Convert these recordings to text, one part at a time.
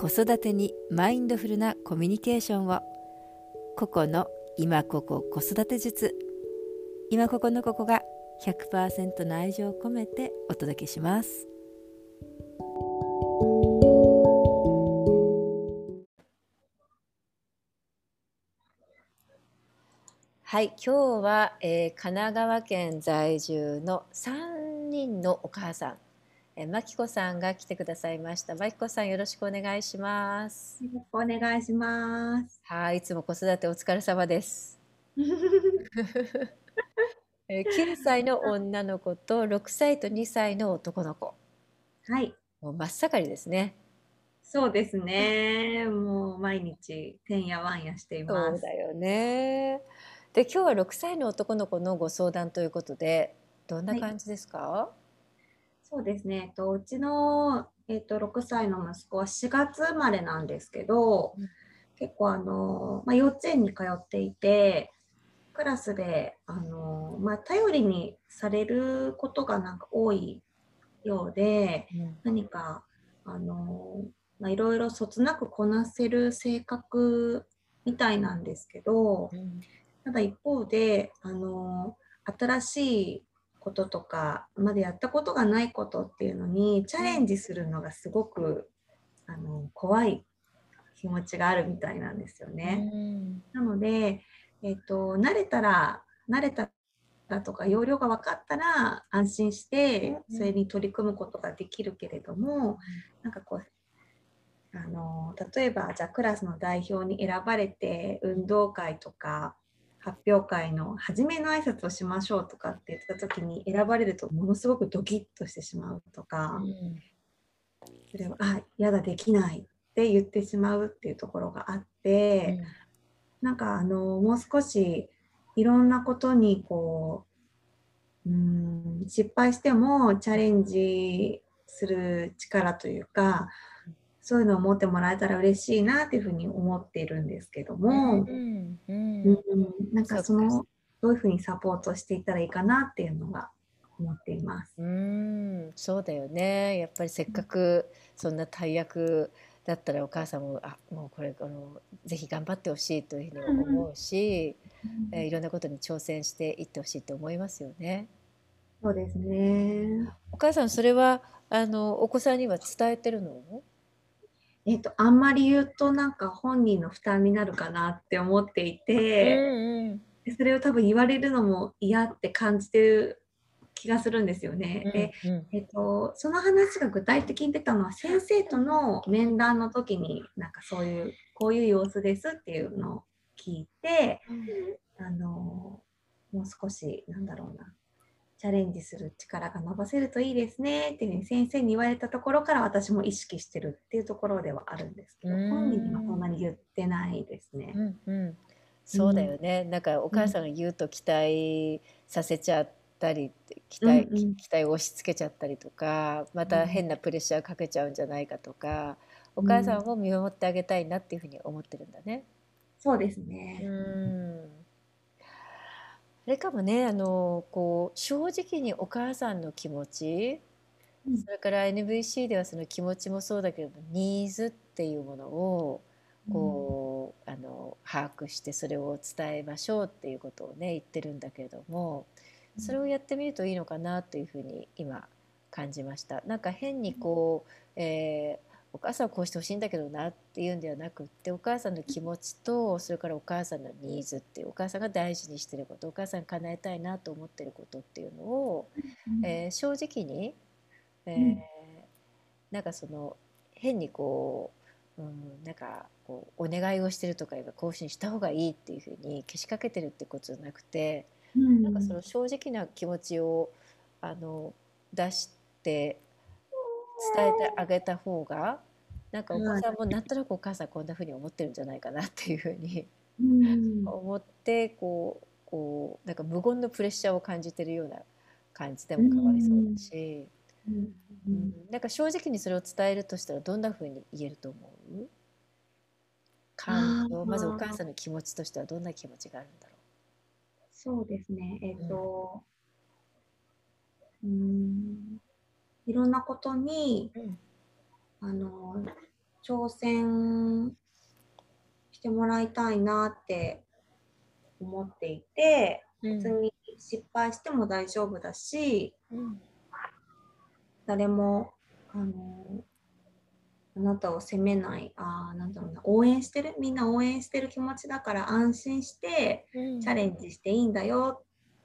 子育てにマインドフルなコミュニケーションを。個々の今ここ子育て術。今ここのここが100%の愛情を込めてお届けします。はい今日は、えー、神奈川県在住の3人のお母さんえまきこさんが来てくださいました。まきこさんよろしくお願いします。よろしくお願いします。はい、いつも子育てお疲れ様です。え9歳の女の子と6歳と2歳の男の子。はい。もう真っ盛りですね。そうですね。もう毎日てんやわんやしています。そうだよね。で今日は6歳の男の子のご相談ということでどんな感じですか？はいそうですね、えっと、うちの、えっと、6歳の息子は4月生まれなんですけど、うん、結構あの、まあ、幼稚園に通っていてクラスであの、まあ、頼りにされることがなんか多いようで、うん、何かあの、まあ、いろいろそつなくこなせる性格みたいなんですけど、うん、ただ一方であの新しいこととかまだやったことがないことっていうのにチャレンジするのがすごくあの怖い気持ちがあるみたいなんですよね。なので、えーと、慣れたら慣れたらとか要領が分かったら安心してそれに取り組むことができるけれども、なんかこうあの例えばじゃあクラスの代表に選ばれて運動会とか発表会の初めの挨拶をしましょうとかって言った時に選ばれるとものすごくドキッとしてしまうとか、うん、それは「あ嫌だできない」って言ってしまうっていうところがあって、うん、なんかあのもう少しいろんなことにこううん失敗してもチャレンジする力というかそういうのを持ってもらえたら嬉しいなっていうふうに思っているんですけども、うんうん、なんかそのどういうふうにサポートしていったらいいかなっていうのが思っています。うんそうだよねやっぱりせっかくそんな大役だったらお母さんもあもうこれあのぜひ頑張ってほしいというふうに思うし、うん、えー、いろんなことに挑戦していってほしいと思いますよね。そうですね。お母さんそれはあのお子さんには伝えてるの？えっと、あんまり言うとなんか本人の負担になるかなって思っていて、うんうん、それを多分言われるのも嫌って感じてる気がするんですよね。で、えっと、その話が具体的に出たのは先生との面談の時になんかそういうこういう様子ですっていうのを聞いて、うん、あのもう少しなんだろうなチャレンジする力が伸ばせるといいですねっていうふうに先生に言われたところから私も意識してるっていうところではあるんですけど本人にはそんなに言ってないですね。うんうん、そうだよね、うん、なんかお母さんが言うと期待させちゃったり期待うんうん、期待を押し付けちゃったりとかまた変なプレッシャーかけちゃうんじゃないかとか、お母さんを見守ってあげたいなっていうふうに思ってるんだね。そうですね。うんあれかもねあのこう正直にお母さんの気持ち、うん、それから NVC ではその気持ちもそうだけどニーズっていうものをこう、うん、あの把握してそれを伝えましょうっていうことをね言ってるんだけれどもそれをやってみるといいのかなというふうに今感じました。なんか変にこう、えーお母さんはこうしてほしいんだけどなっていうんではなくってお母さんの気持ちとそれからお母さんのニーズっていうお母さんが大事にしてることお母さん叶えたいなと思ってることっていうのを、うん、えー、正直に、えー、うん、なんかその変にこう、うん、なんかこうお願いをしてるとか言えばこうしにした方がいいっていうふうにけしかけてるってことじゃなくて、うん、なんかその正直な気持ちをあの出して伝えてあげた方がなんかお子さんもなんとなくお母さんこんなふうに思ってるんじゃないかなっていうふうに思ってこうこうなんか無言のプレッシャーを感じてるような感じでもかわいそうだし、うん、うん、なんか正直にそれを伝えるとしたらどんなふうに言えると思う？感情まずお母さんの気持ちとしてはどんな気持ちがあるんだろう？そうですね。えっ、ー、とうん。いろんなことに、うん、あの挑戦してもらいたいなって思っていて、別に失敗しても大丈夫だし、うん。誰もあのあなたを責めないあーなんだろうな応援してる？みんな応援してる気持ちだから安心してうん。チャレンジしていいんだよ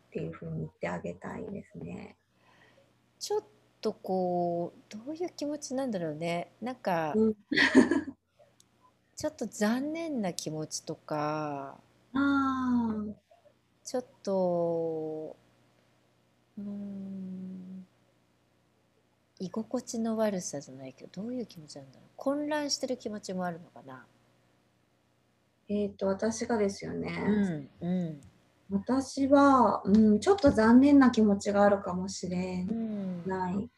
っていうふうに言ってあげたいですね。ちょっとこうどういう気持ちなんだろうね。なんかうん。ちょっと残念な気持ちとかあー。ちょっとうーん居心地の悪さじゃないけどどういう気持ちなんだろう。混乱してる気持ちもあるのかな。えっ、と私がですよね。うんうん私は、うん、ちょっと残念な気持ちがあるかもしれうん。ない。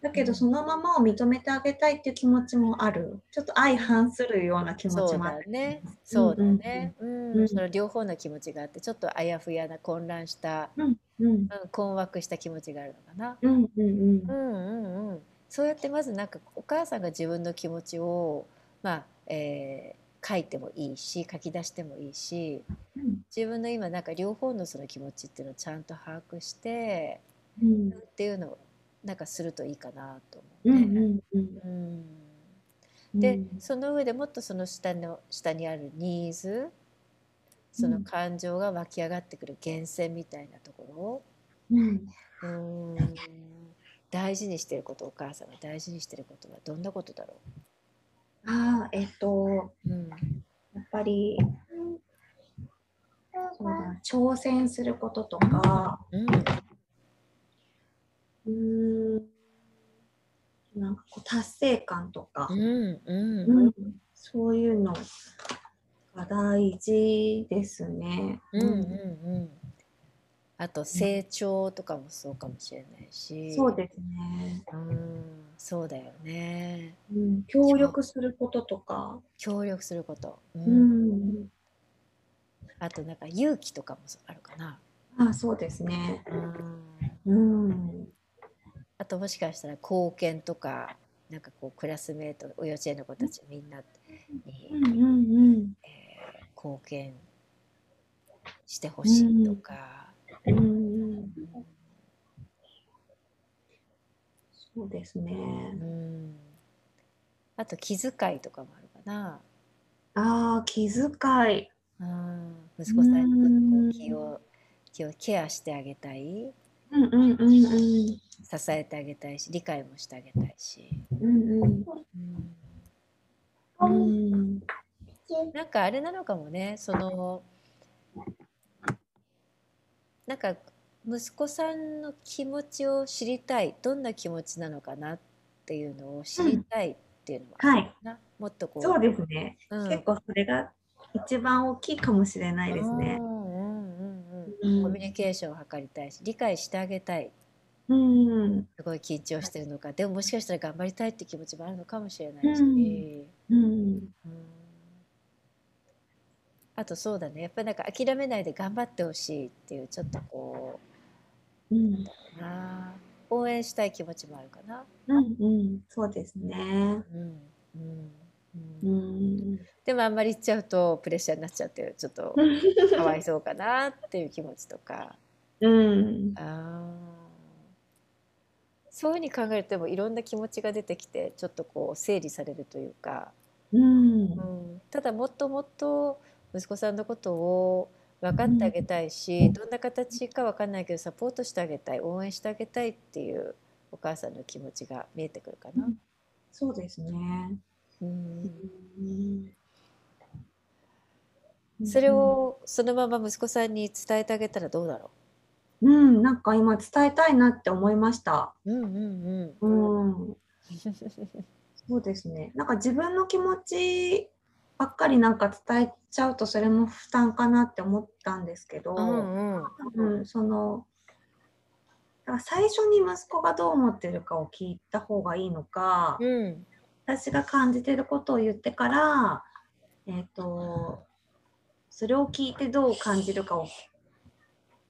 だけうん。どそのままを認めてあげたいっていう気持ちもある。ちょっと相反するような気持ちもある。だね。そうだね。ううん。ん。その両方の気持ちがあってちょっとあやふやな混乱した、うん。うん。うん、困惑した気持ちがあるのかな。うん。うん。うん。うんうんうん、そうやってまずなんかお母さんが自分の気持ちを、まあえー書いてもいいし書き出してもいいしうん。自分の今なんか両方のその気持ちっていうのをちゃんと把握してうん。っていうのをなんかするといいかなとうん思うね。うんうん。うん。うん。でその上でもっとその下の下にあるニーズその感情が湧き上がってくる源泉みたいなとこうん。ろをうーん。大事にしてることお母さんが大事にしてることはどんなことだろああえっとう、うん。やっぱりそうだな挑戦することとか。うん。うーんなんかこう達成感とか。う、んうんうんそういうのが大事ですね。うんうんうんあと成長とかもそうかもしれないし。そうですね、うんそうだよね。うん。協力することとか、協力すること、ううん。ん、あとなんか勇気とかもあるかな、あそうですね。うん。うん、あともしかしたら貢献とかなんかこうクラスメートお幼稚園の子たちみんなに、うん、うん、うん。えー貢献してほしいとか、うん、そうですね。うん。あと気遣いとかもあるかな、ああ、気遣い。うん、息子さんにこう気を気をケアしてあげたい。うん、うん、うん、うん。支えてあげたいし理解もしてあげたいし、うん、うん。うん。うん、なんかあれなのかもね。そのなんか息子さんの気持ちを知りたいどんな気持ちなのかなっていうのを知りたいっていうのはあるかな、もっとこうそうですね。うん。結構それが一番大きいかもしれないですね。う。んうんうんううん。ん。コミュニケーションを図りたいし理解してあげたい。うん、すごい緊張してるのか。でももしかしたら頑張りたいって気持ちもあるのかもしれないし、うん。うん、うんあとそうだね。やっぱりなんか諦めないで頑張ってほしいっていうちょっとこうん、うなあ応援したい気持ちもあるかな。うん、うん、そうですね。うんうん。う、うん。ん、でもあんまり言っちゃうとプレッシャーになっちゃってちょっと かわいそうかなっていう気持ちとか。うん、あー。そういうふうに考えるとでもいろんな気持ちが出てきてちょっとこう整理されるというか、うん、うん、ただもっともっと息子さんのことを分かってあげたいし、どんな形か分かんないけどサポートしてあげたい応援してあげたいっていうお母さんの気持ちが見えてくるかな。そうですね。うんうんそれ、をそのまま息子さんに伝えてあげたらどうだろう？ん、なんか今伝えたいなって思いました。う。うんうんうん。うん、そうですね。なんか自分の気持ちばっかりなんか伝えちゃうとそれも負担かなって思ったんですけど、うんうん。うん、そのだから最初に息子がどう思ってるかを聞いた方がいいのか、うん。私が感じてることを言ってから、えっ、と、それを聞いてどう感じるかを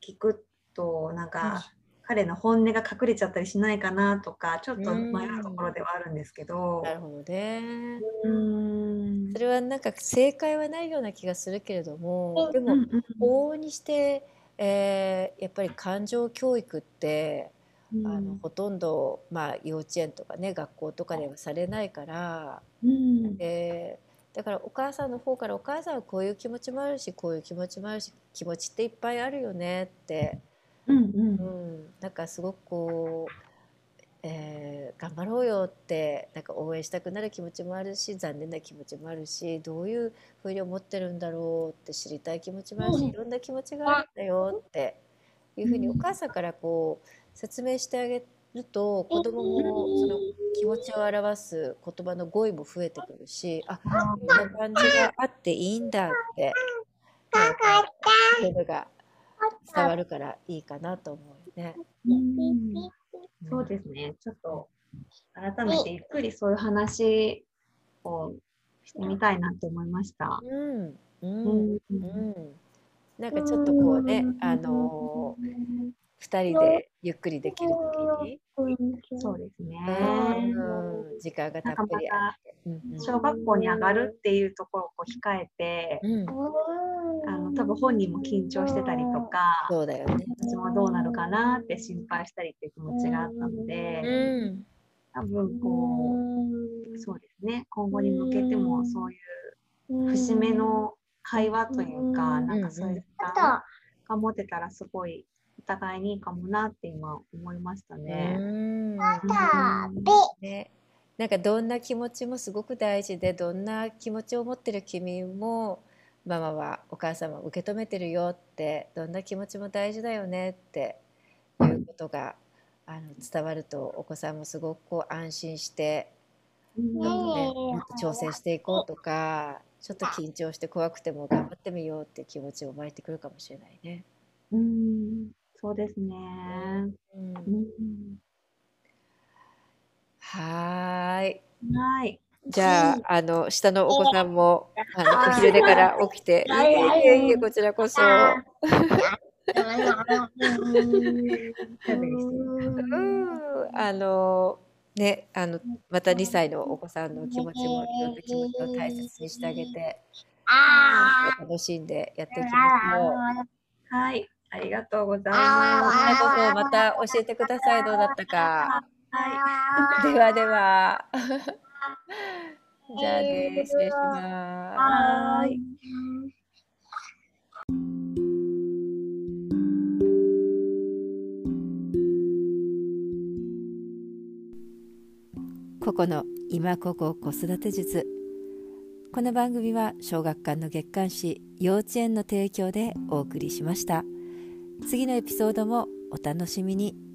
聞くと、なんか彼の本音が隠れちゃったりしないかなとかちょっと迷うところではあるんですけど。なるほどね。うんそれはなんか正解はないような気がするけれども、でも往々にして、えーやっぱり感情教育って、うん。あのほとんど、まあ、幼稚園とかね学校とかではされないから、うん。えーだからお母さんの方からお母さんはこういう気持ちもあるしこういう気持ちもあるし気持ちっていっぱいあるよねって、うんううんん、なんかすごくこう、えー頑張ろうよってなんか応援したくなる気持ちもあるし残念な気持ちもあるしどういうふうに思ってるんだろうって知りたい気持ちもあるしいろんな気持ちがあるんだよっていうふうにお母さんからこう説明してあげると子供もその気持ちを表す言葉の語彙も増えてくるしあこんな感じがあっていいんだっていうのが伝わるからいいかなと思うよね。うんそうですね。ちょっと改めてゆっくりそういう話をしてみたいなと思いました。うん。ううん。んうん。なんかちょっとこうね、あのー二人でゆっくりできる時に、そう。ですね。うん、時間がたっぷりあって、小学校に上がるっていうところをこう控えて、うん、あの多分本人も緊張してたりとか、そうだよね。私もどうなるかなって心配したりっていう気持ちがあったのうで、ん、多分こう、そうですね、今後に向けてもそういう節目の会話というか、なんかそういう時間が持てたらすごいお互いにいいかもなって今思いましたうね。ん、うんね、なんかどんな気持ちもすごく大事で、どんな気持ちを持ってる君も。ママはお母様受け止めてるよって、どんな気持ちも大事だよねっていうことが。あの伝わるとお子さんもすごくこう安心してうんね、もっと挑戦していこうとかちょっと緊張して怖くても頑張ってみようっていう気持ちも湧いてくるかもしれないね。うん、そうですね。うん、うん。はーい。はい。じゃああの下のお子さんもあのお昼寝から起きて「い。えいえいえこちらこそ」うん。あのねあのまた2歳のお子さんの気持ちもいろんな気持ちを大切にしてあげて楽しんでやっていきましょう。はい。ありがとうございます。こそまた教えてくださいどうだったか。はではでは。じゃあね失礼します。はーい。ここの今ここ子育て術この番組は小学館の月刊誌幼稚園の提供でお送りしました次のエピソードもお楽しみに。